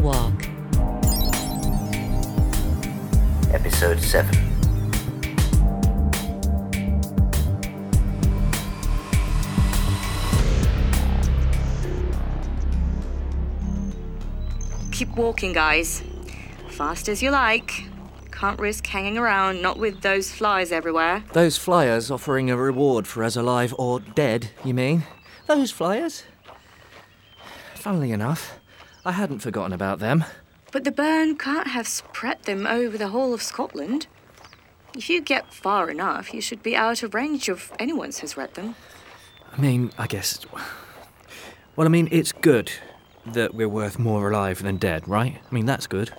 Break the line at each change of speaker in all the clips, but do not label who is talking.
walk.
Episode 7.
Keep walking, guys. Fast as you like. Can't risk hanging around, not with those flies everywhere.
Those flyers offering a reward for us alive or dead, you mean? Those flyers? Funnily enough, I hadn't forgotten about them.
But the burn can't have spread them over the whole of Scotland. If you get far enough, you should be out of range of anyone who's read them.
I mean, I guess. Well, I mean, it's good that we're worth more alive than dead, right? I mean, that's good.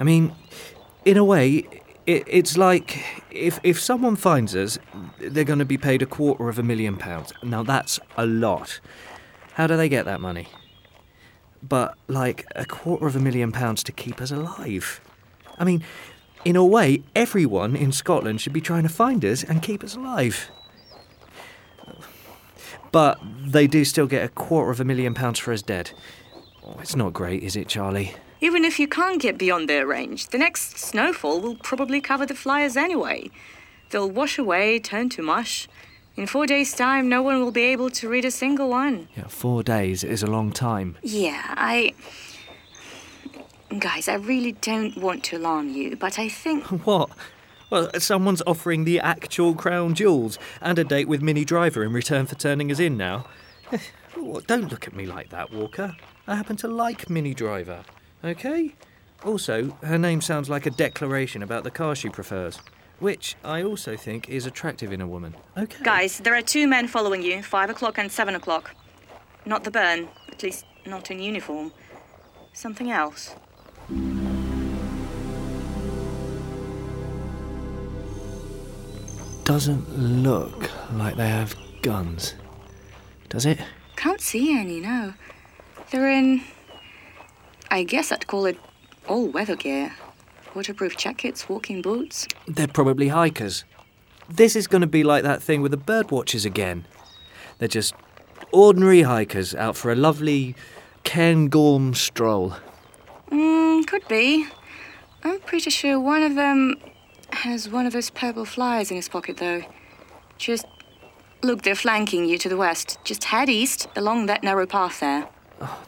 I mean, in a way, it, it's like if, if someone finds us, they're going to be paid a quarter of a million pounds. Now, that's a lot. How do they get that money? But, like, a quarter of a million pounds to keep us alive. I mean, in a way, everyone in Scotland should be trying to find us and keep us alive. But they do still get a quarter of a million pounds for us dead. Oh, it's not great, is it, Charlie?
Even if you can't get beyond their range, the next snowfall will probably cover the flyers anyway. They'll wash away, turn to mush. In four days' time, no one will be able to read a single one.
Yeah, four days is a long time.
Yeah, I. Guys, I really don't want to alarm you, but I think.
What? Well, someone's offering the actual crown jewels and a date with Minnie Driver in return for turning us in now. Don't look at me like that, Walker. I happen to like Minnie Driver, okay? Also, her name sounds like a declaration about the car she prefers, which I also think is attractive in a woman, okay?
Guys, there are two men following you five o'clock and seven o'clock. Not the burn, at least not in uniform. Something else.
Doesn't look like they have guns, does it?
Can't see any, no. They're in. I guess I'd call it all weather gear. Waterproof jackets, walking boots.
They're probably hikers. This is going to be like that thing with the bird watchers again. They're just ordinary hikers out for a lovely Cairngorm stroll.
Mm, could be. I'm pretty sure one of them has one of those purple flies in his pocket, though. Just. Look, they're flanking you to the west. Just head east along that narrow path there.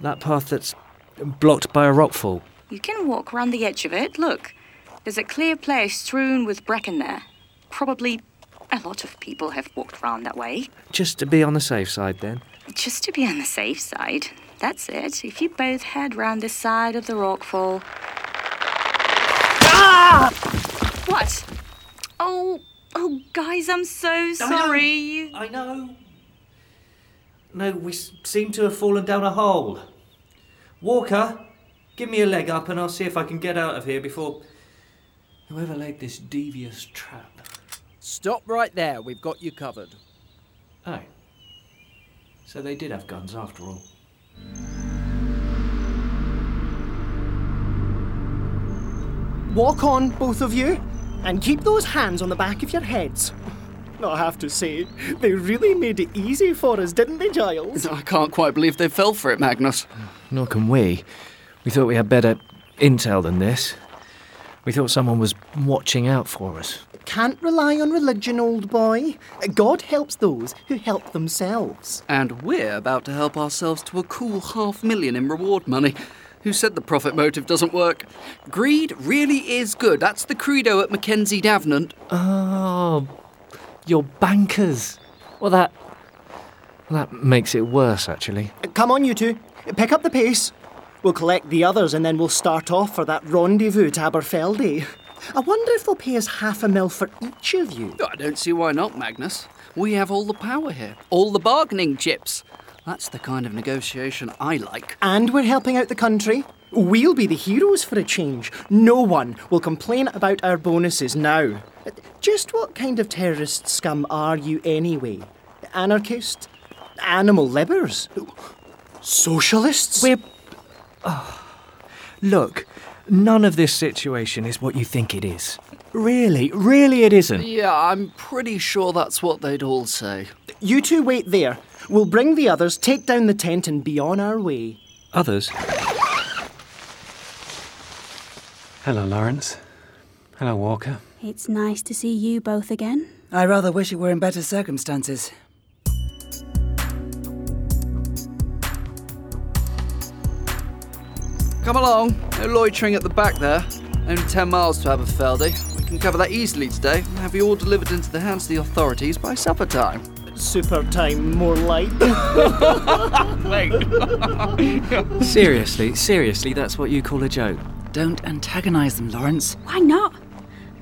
That path that's blocked by a rockfall.
You can walk around the edge of it. Look, there's a clear place strewn with bracken there. Probably a lot of people have walked round that way.
Just to be on the safe side, then.
Just to be on the safe side. That's it. If you both head round this side of the rockfall. Ah! What? Oh, oh, guys, I'm so sorry. You-
I know. No, we s- seem to have fallen down a hole. Walker, give me a leg up and I'll see if I can get out of here before whoever laid this devious trap.
Stop right there. We've got you covered.
Oh. So they did have guns after all.
Walk on, both of you, and keep those hands on the back of your heads. I have to say, they really made it easy for us, didn't they, Giles?
I can't quite believe they fell for it, Magnus.
Nor can we. We thought we had better intel than this. We thought someone was watching out for us.
Can't rely on religion, old boy. God helps those who help themselves.
And we're about to help ourselves to a cool half million in reward money. Who said the profit motive doesn't work? Greed really is good. That's the credo at Mackenzie Davenant.
Oh, you're bankers. Well, that. That makes it worse, actually.
Come on, you two. Pick up the pace. We'll collect the others and then we'll start off for that rendezvous at Aberfeldy. I wonder if they'll pay us half a mil for each of you.
I don't see why not, Magnus. We have all the power here, all the bargaining chips. That's the kind of negotiation I like.
And we're helping out the country. We'll be the heroes for a change. No one will complain about our bonuses now. Just what kind of terrorist scum are you anyway? Anarchist? Animal livers? Socialists?
We're. Oh. Look, none of this situation is what you think it is. Really, really, it isn't.
Yeah, I'm pretty sure that's what they'd all say.
You two wait there. We'll bring the others, take down the tent, and be on our way.
Others?
Hello, Lawrence. Hello, Walker.
It's nice to see you both again.
I rather wish it were in better circumstances.
Come along. No loitering at the back there. Only 10 miles to Aberfeldy. We can cover that easily today and have you all delivered into the hands of the authorities by supper time.
Super time, more like.
Seriously, seriously, that's what you call a joke?
Don't antagonize them, Lawrence.
Why not?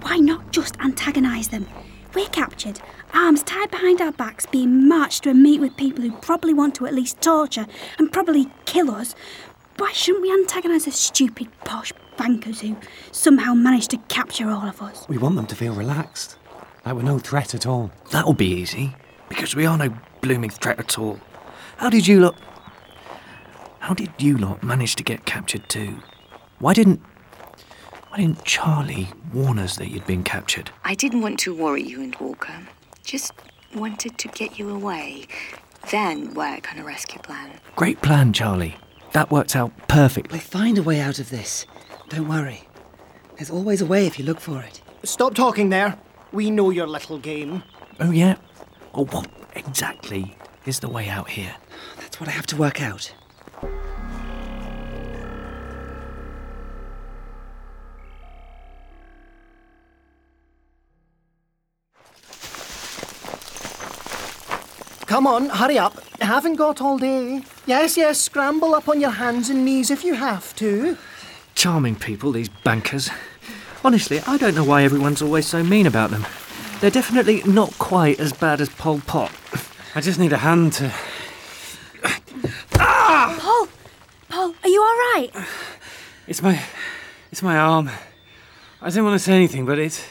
Why not just antagonise them? We're captured, arms tied behind our backs, being marched to a meet with people who probably want to at least torture and probably kill us. Why shouldn't we antagonise the stupid posh bankers who somehow managed to capture all of us?
We want them to feel relaxed, like we're no threat at all.
That'll be easy, because we are no blooming threat at all. How did you lot. How did you lot manage to get captured too? Why didn't. Why didn't Charlie warn us that you'd been captured?
I didn't want to worry you and Walker. Just wanted to get you away. Then work on a rescue plan.
Great plan, Charlie. That worked out perfectly.
We'll find a way out of this. Don't worry. There's always a way if you look for it.
Stop talking there. We know your little game.
Oh, yeah? Well, what exactly is the way out here?
That's what I have to work out.
Come on, hurry up. Haven't got all day. Yes, yes, scramble up on your hands and knees if you have to.
Charming people, these bankers. Honestly, I don't know why everyone's always so mean about them. They're definitely not quite as bad as Pol Pot.
I just need a hand to. ah!
Paul! Paul, are you alright?
It's my. It's my arm. I didn't want to say anything, but it's.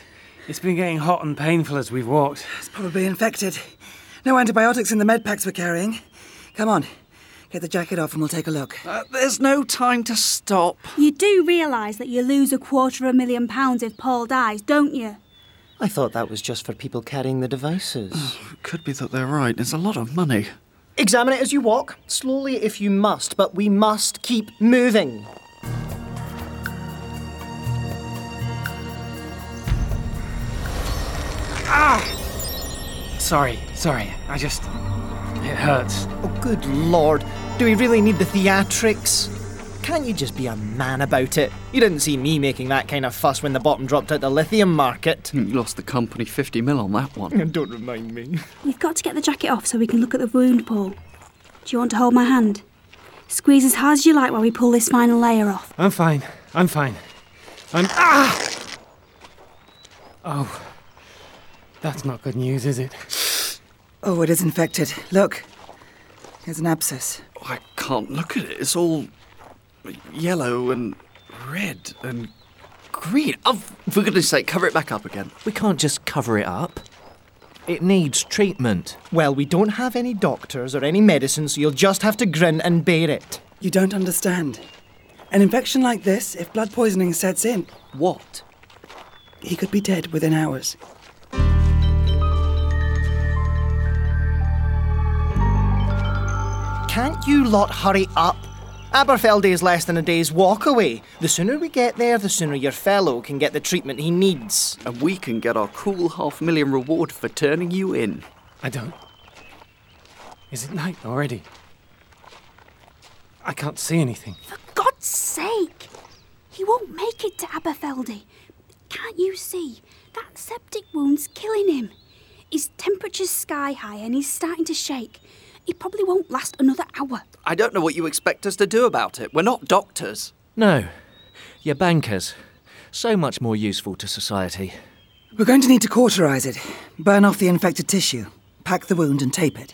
It's been getting hot and painful as we've walked.
It's probably infected. No antibiotics in the med packs we're carrying. Come on. Get the jacket off and we'll take a look.
Uh, there's no time to stop.
You do realise that you lose a quarter of a million pounds if Paul dies, don't you?
I thought that was just for people carrying the devices.
Could be that they're right. It's a lot of money.
Examine it as you walk, slowly if you must, but we must keep moving. Ah!
Sorry, sorry. I just. It hurts.
Oh, good lord. Do we really need the theatrics? Can't you just be a man about it? You didn't see me making that kind of fuss when the bottom dropped out the lithium market.
You lost the company 50 mil on that one.
And don't remind me.
You've got to get the jacket off so we can look at the wound, Paul. Do you want to hold my hand? Squeeze as hard as you like while we pull this final layer off.
I'm fine. I'm fine. I'm. Ah! Oh. That's not good news, is it?
Oh, it is infected. Look. There's an abscess.
Oh, I can't look at it. It's all yellow and red and green. Oh, for goodness sake, cover it back up again.
We can't just cover it up. It needs treatment.
Well, we don't have any doctors or any medicine, so you'll just have to grin and bear it.
You don't understand. An infection like this, if blood poisoning sets in,
What?
he could be dead within hours.
Can't you lot hurry up? Aberfeldy is less than a day's walk away. The sooner we get there, the sooner your fellow can get the treatment he needs.
And we can get our cool half million reward for turning you in.
I don't. Is it night already? I can't see anything.
For God's sake! He won't make it to Aberfeldy. Can't you see? That septic wound's killing him. His temperature's sky high and he's starting to shake. He probably won't last another hour.
I don't know what you expect us to do about it. We're not doctors.
No. You're bankers. So much more useful to society.
We're going to need to cauterize it, burn off the infected tissue, pack the wound, and tape it.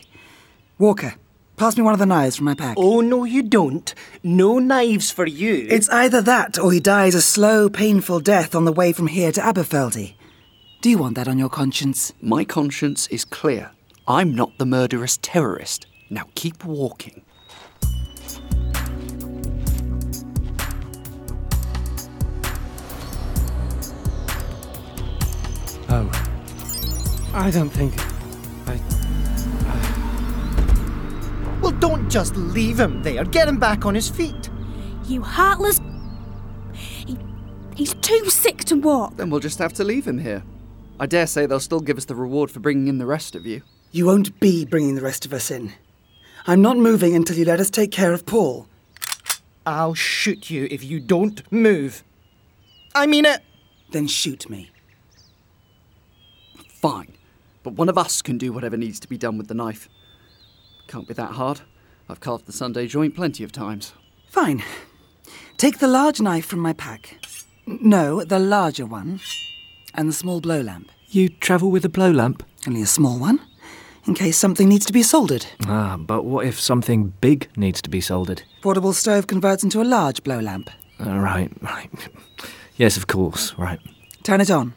Walker, pass me one of the knives from my pack.
Oh, no, you don't. No knives for you.
It's either that or he dies a slow, painful death on the way from here to Aberfeldy. Do you want that on your conscience?
My conscience is clear. I'm not the murderous terrorist. Now keep walking.
Oh. I don't think. I. Uh.
Well, don't just leave him there. Get him back on his feet.
You heartless. He He's too sick to walk.
Then we'll just have to leave him here. I dare say they'll still give us the reward for bringing in the rest of you.
You won't be bringing the rest of us in. I'm not moving until you let us take care of Paul.
I'll shoot you if you don't move. I mean it.
Then shoot me.
Fine. But one of us can do whatever needs to be done with the knife. Can't be that hard. I've carved the Sunday joint plenty of times.
Fine. Take the large knife from my pack. No, the larger one. And the small blow lamp.
You travel with a blow lamp?
Only a small one, in case something needs to be soldered.
Ah, but what if something big needs to be soldered?
Portable stove converts into a large blow lamp.
Uh, right, right. Yes, of course, right.
Turn it on.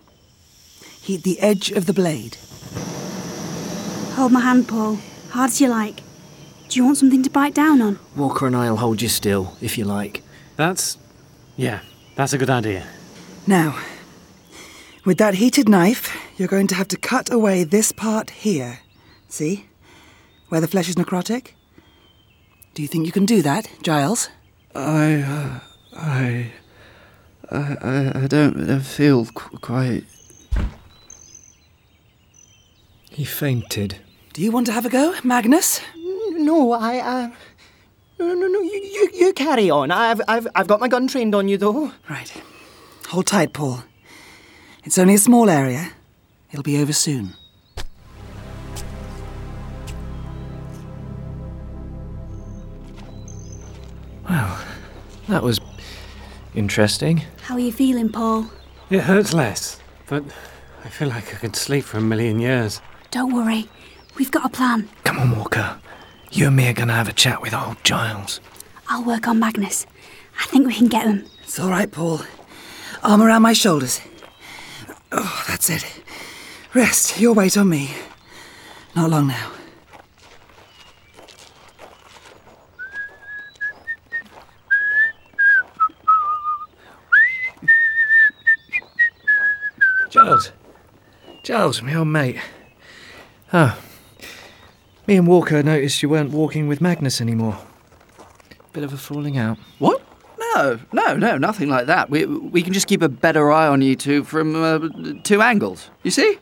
Heat the edge of the blade.
Hold my hand, Paul. Hard as you like. Do you want something to bite down on?
Walker and I'll hold you still, if you like.
That's. Yeah, that's a good idea.
Now, with that heated knife, you're going to have to cut away this part here. See? Where the flesh is necrotic? Do you think you can do that, Giles?
I. Uh, I. I, I, I don't uh, feel qu- quite.
He fainted.
Do you want to have a go, Magnus?
No, I. Uh, no, no, no. You, you, you carry on. I've, I've, I've got my gun trained on you, though.
Right. Hold tight, Paul. It's only a small area. It'll be over soon.
Wow, that was interesting.
How are you feeling, Paul?
It hurts less, but I feel like I could sleep for a million years.
Don't worry. We've got a plan.
Come on, Walker. You and me are going to have a chat with old Giles.
I'll work on Magnus. I think we can get him.
It's all right, Paul. Arm around my shoulders. Oh, that's it. Rest your weight on me. Not long now.
Giles. Giles, my old mate. Ah. Me and Walker noticed you weren't walking with Magnus anymore. Bit of a falling out.
What? No, no, no, nothing like that. We, we can just keep a better eye on you two from uh, two angles. You see?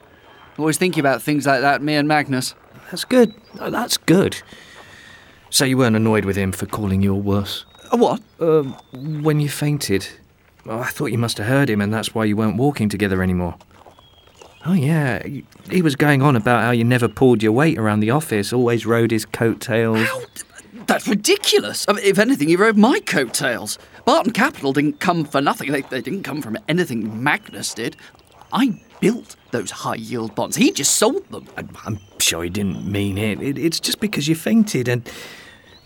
Always thinking about things like that, me and Magnus.
That's good. Oh, that's good. So you weren't annoyed with him for calling you a worse?
A what?
Um, when you fainted. Oh, I thought you must have heard him, and that's why you weren't walking together anymore. Oh, yeah. He- was going on about how you never pulled your weight around the office, always rode his coattails. How?
That's ridiculous. I mean, if anything, he rode my coattails. Barton Capital didn't come for nothing. They, they didn't come from anything Magnus did. I built those high yield bonds. He just sold them.
I- I'm sure he didn't mean it. it. It's just because you fainted, and.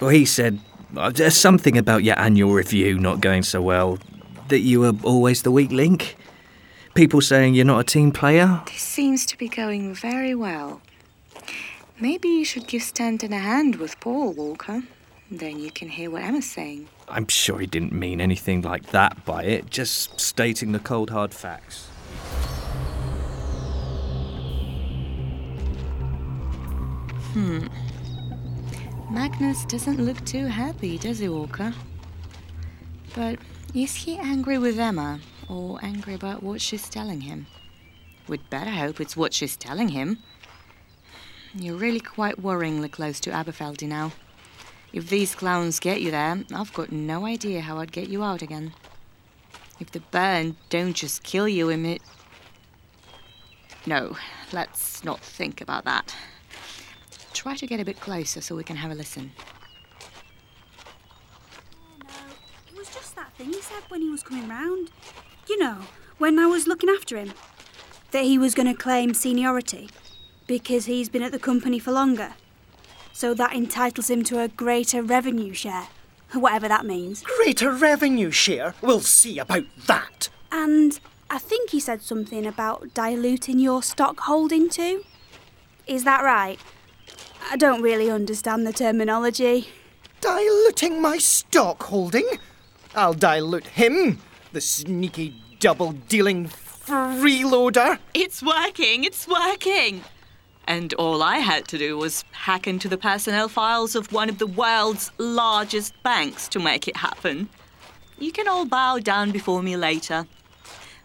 Well, he said uh, there's something about your annual review not going so well, that you were always the weak link. People saying you're not a team player.
This seems to be going very well. Maybe you should give Stanton a hand with Paul, Walker. Then you can hear what Emma's saying.
I'm sure he didn't mean anything like that by it, just stating the cold hard facts.
Hmm. Magnus doesn't look too happy, does he, Walker? But is he angry with Emma or angry about what she's telling him? We'd better hope it's what she's telling him. You're really quite worryingly close to Aberfeldy now. If these clowns get you there, I've got no idea how I'd get you out again. If the burn don't just kill you imme- No, let's not think about that. Try to get a bit closer so we can have a listen.
It was just that thing he said when he was coming round. You know, when I was looking after him. That he was going to claim seniority because he's been at the company for longer. So that entitles him to a greater revenue share, whatever that means.
Greater revenue share? We'll see about that.
And I think he said something about diluting your stock holding too. Is that right? I don't really understand the terminology.
Diluting my stock holding? I'll dilute him, the sneaky double dealing freeloader.
It's working, it's working! And all I had to do was hack into the personnel files of one of the world's largest banks to make it happen. You can all bow down before me later.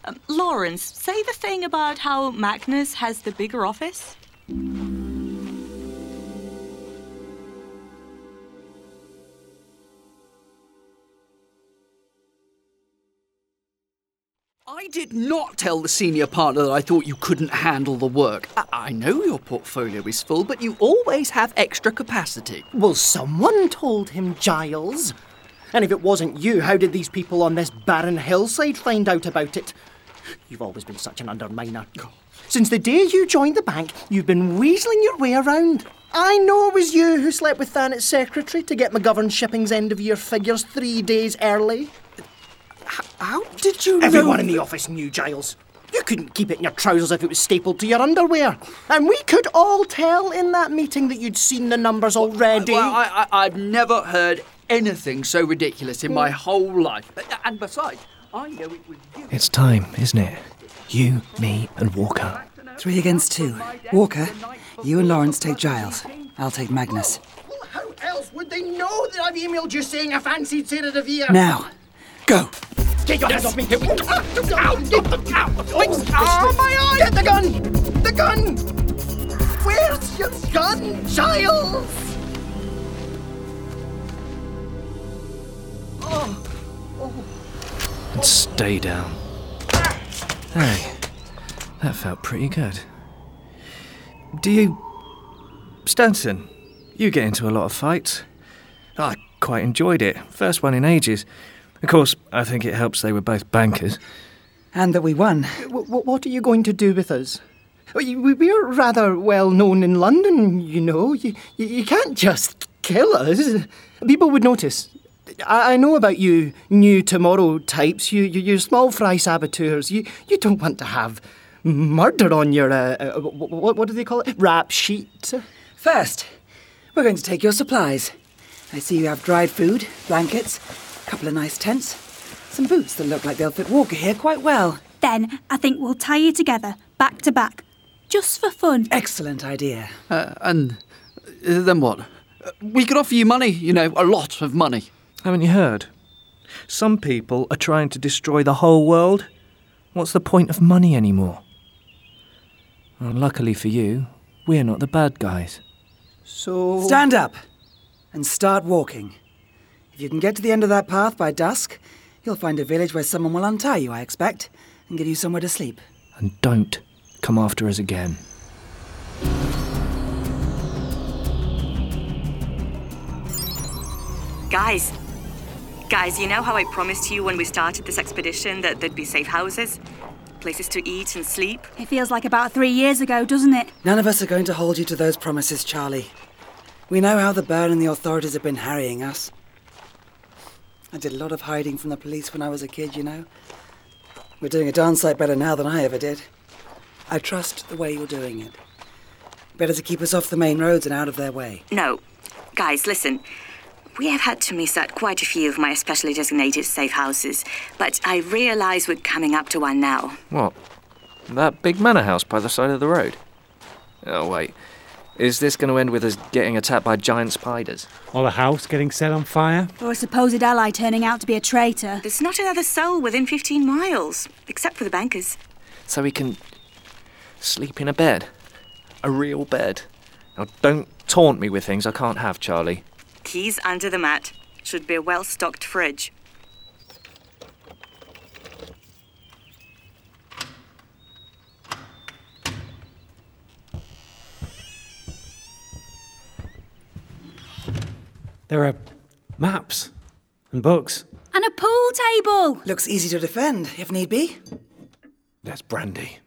Um, Lawrence, say the thing about how Magnus has the bigger office.
I did not tell the senior partner that I thought you couldn't handle the work. I, I know your portfolio is full, but you always have extra capacity.
Well, someone told him, Giles. And if it wasn't you, how did these people on this barren hillside find out about it? You've always been such an underminer. Since the day you joined the bank, you've been weaseling your way around. I know it was you who slept with Thanet's secretary to get McGovern Shipping's end of year figures three days early.
How did you know?
Everyone
know?
in the office knew, Giles. You couldn't keep it in your trousers if it was stapled to your underwear. And we could all tell in that meeting that you'd seen the numbers already.
Well, I, I, I've never heard anything so ridiculous in my hmm. whole life. And besides, I know it was you.
It's time, isn't it? You, me, and Walker.
Three against two. Walker, you and Lawrence take Giles. I'll take Magnus.
Well, how else would they know that I've emailed you saying I fancied Sarah de Vere?
Now, go!
Get your hands off me! Ow! Ow! Get the, ow! Ow, my eye! Get the gun! The gun! Where's your gun, Giles? Oh.
And stay down. Hey, that felt pretty good. Do you. Stanton, you get into a lot of fights. I quite enjoyed it. First one in ages. Of course, I think it helps they were both bankers.
And that we won.
W- w- what are you going to do with us? We- we- We're rather well known in London, you know. You, you, you can't just kill us. People would notice. I, I know about you new tomorrow types. You, you, you're small fry saboteurs. You, you don't want to have murder on your, uh, uh, what, what do they call it? Rap sheet.
First, we're going to take your supplies. I see you have dried food, blankets, a couple of nice tents, some boots that look like they'll fit Walker here quite well.
Then I think we'll tie you together, back to back, just for fun.
Excellent idea.
Uh, and uh, then what? Uh, We could offer you money, you know, a lot of money.
Haven't you heard? Some people are trying to destroy the whole world. What's the point of money anymore? Well, luckily for you, we're not the bad guys.
So.
Stand up and start walking. If you can get to the end of that path by dusk, you'll find a village where someone will untie you, I expect, and give you somewhere to sleep.
And don't come after us again.
Guys, guys, you know how I promised you when we started this expedition that there'd be safe houses? Places to eat and sleep?
It feels like about three years ago, doesn't it?
None of us are going to hold you to those promises, Charlie. We know how the Burn and the authorities have been harrying us. I did a lot of hiding from the police when I was a kid, you know. We're doing a darn sight better now than I ever did. I trust the way you're doing it. Better to keep us off the main roads and out of their way.
No. Guys, listen. We have had to miss out quite a few of my especially designated safe houses, but I realize we're coming up to one now.
What? That big manor house by the side of the road? Oh, wait. Is this going to end with us getting attacked by giant spiders?
Or the house getting set on fire?
Or a supposed ally turning out to be a traitor.
There's not another soul within 15 miles, except for the bankers.
So we can sleep in a bed? A real bed? Now, don't taunt me with things I can't have, Charlie.
Keys under the mat. Should be a well stocked fridge.
There are maps and books.
And a pool table!
Looks easy to defend, if need be.
There's brandy.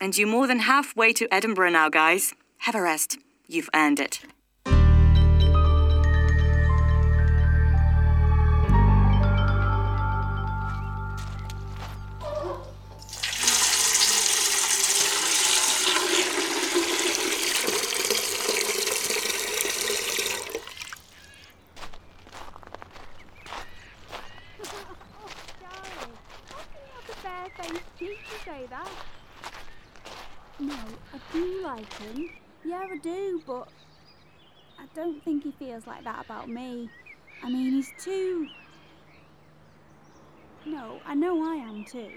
And you're more than halfway to Edinburgh now, guys. Have a rest. You've earned it.
That no, I do like him. Yeah, I do, but I don't think he feels like that about me. I mean, he's too. No, I know I am too.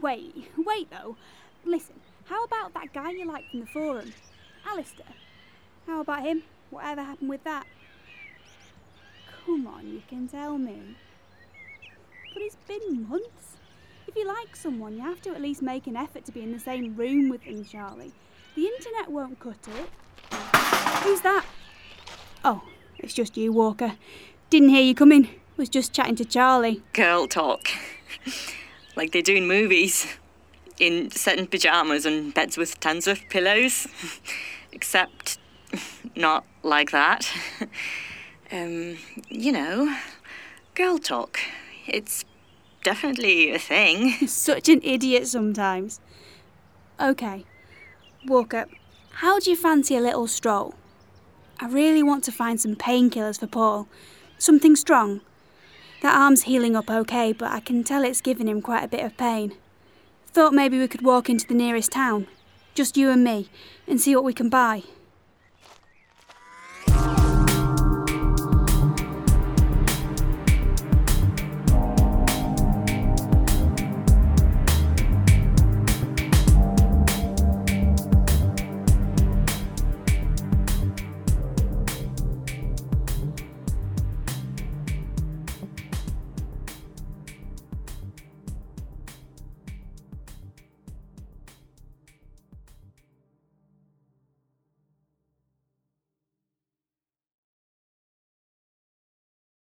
Wait, wait though. Listen, how about that guy you like from the forum? Alistair. How about him? Whatever happened with that? Come on, you can tell me. But it's been months. If you like someone, you have to at least make an effort to be in the same room with them, Charlie. The internet won't cut it. Who's that? Oh, it's just you, Walker. Didn't hear you coming. Was just chatting to Charlie.
Girl talk. like they do in movies. In set in pyjamas and beds with tons of pillows. Except not like that. um, you know, girl talk. It's definitely a thing.
Such an idiot sometimes. Okay. Walker, how do you fancy a little stroll? I really want to find some painkillers for Paul. Something strong. That arm's healing up okay, but I can tell it's giving him quite a bit of pain. Thought maybe we could walk into the nearest town. Just you and me, and see what we can buy.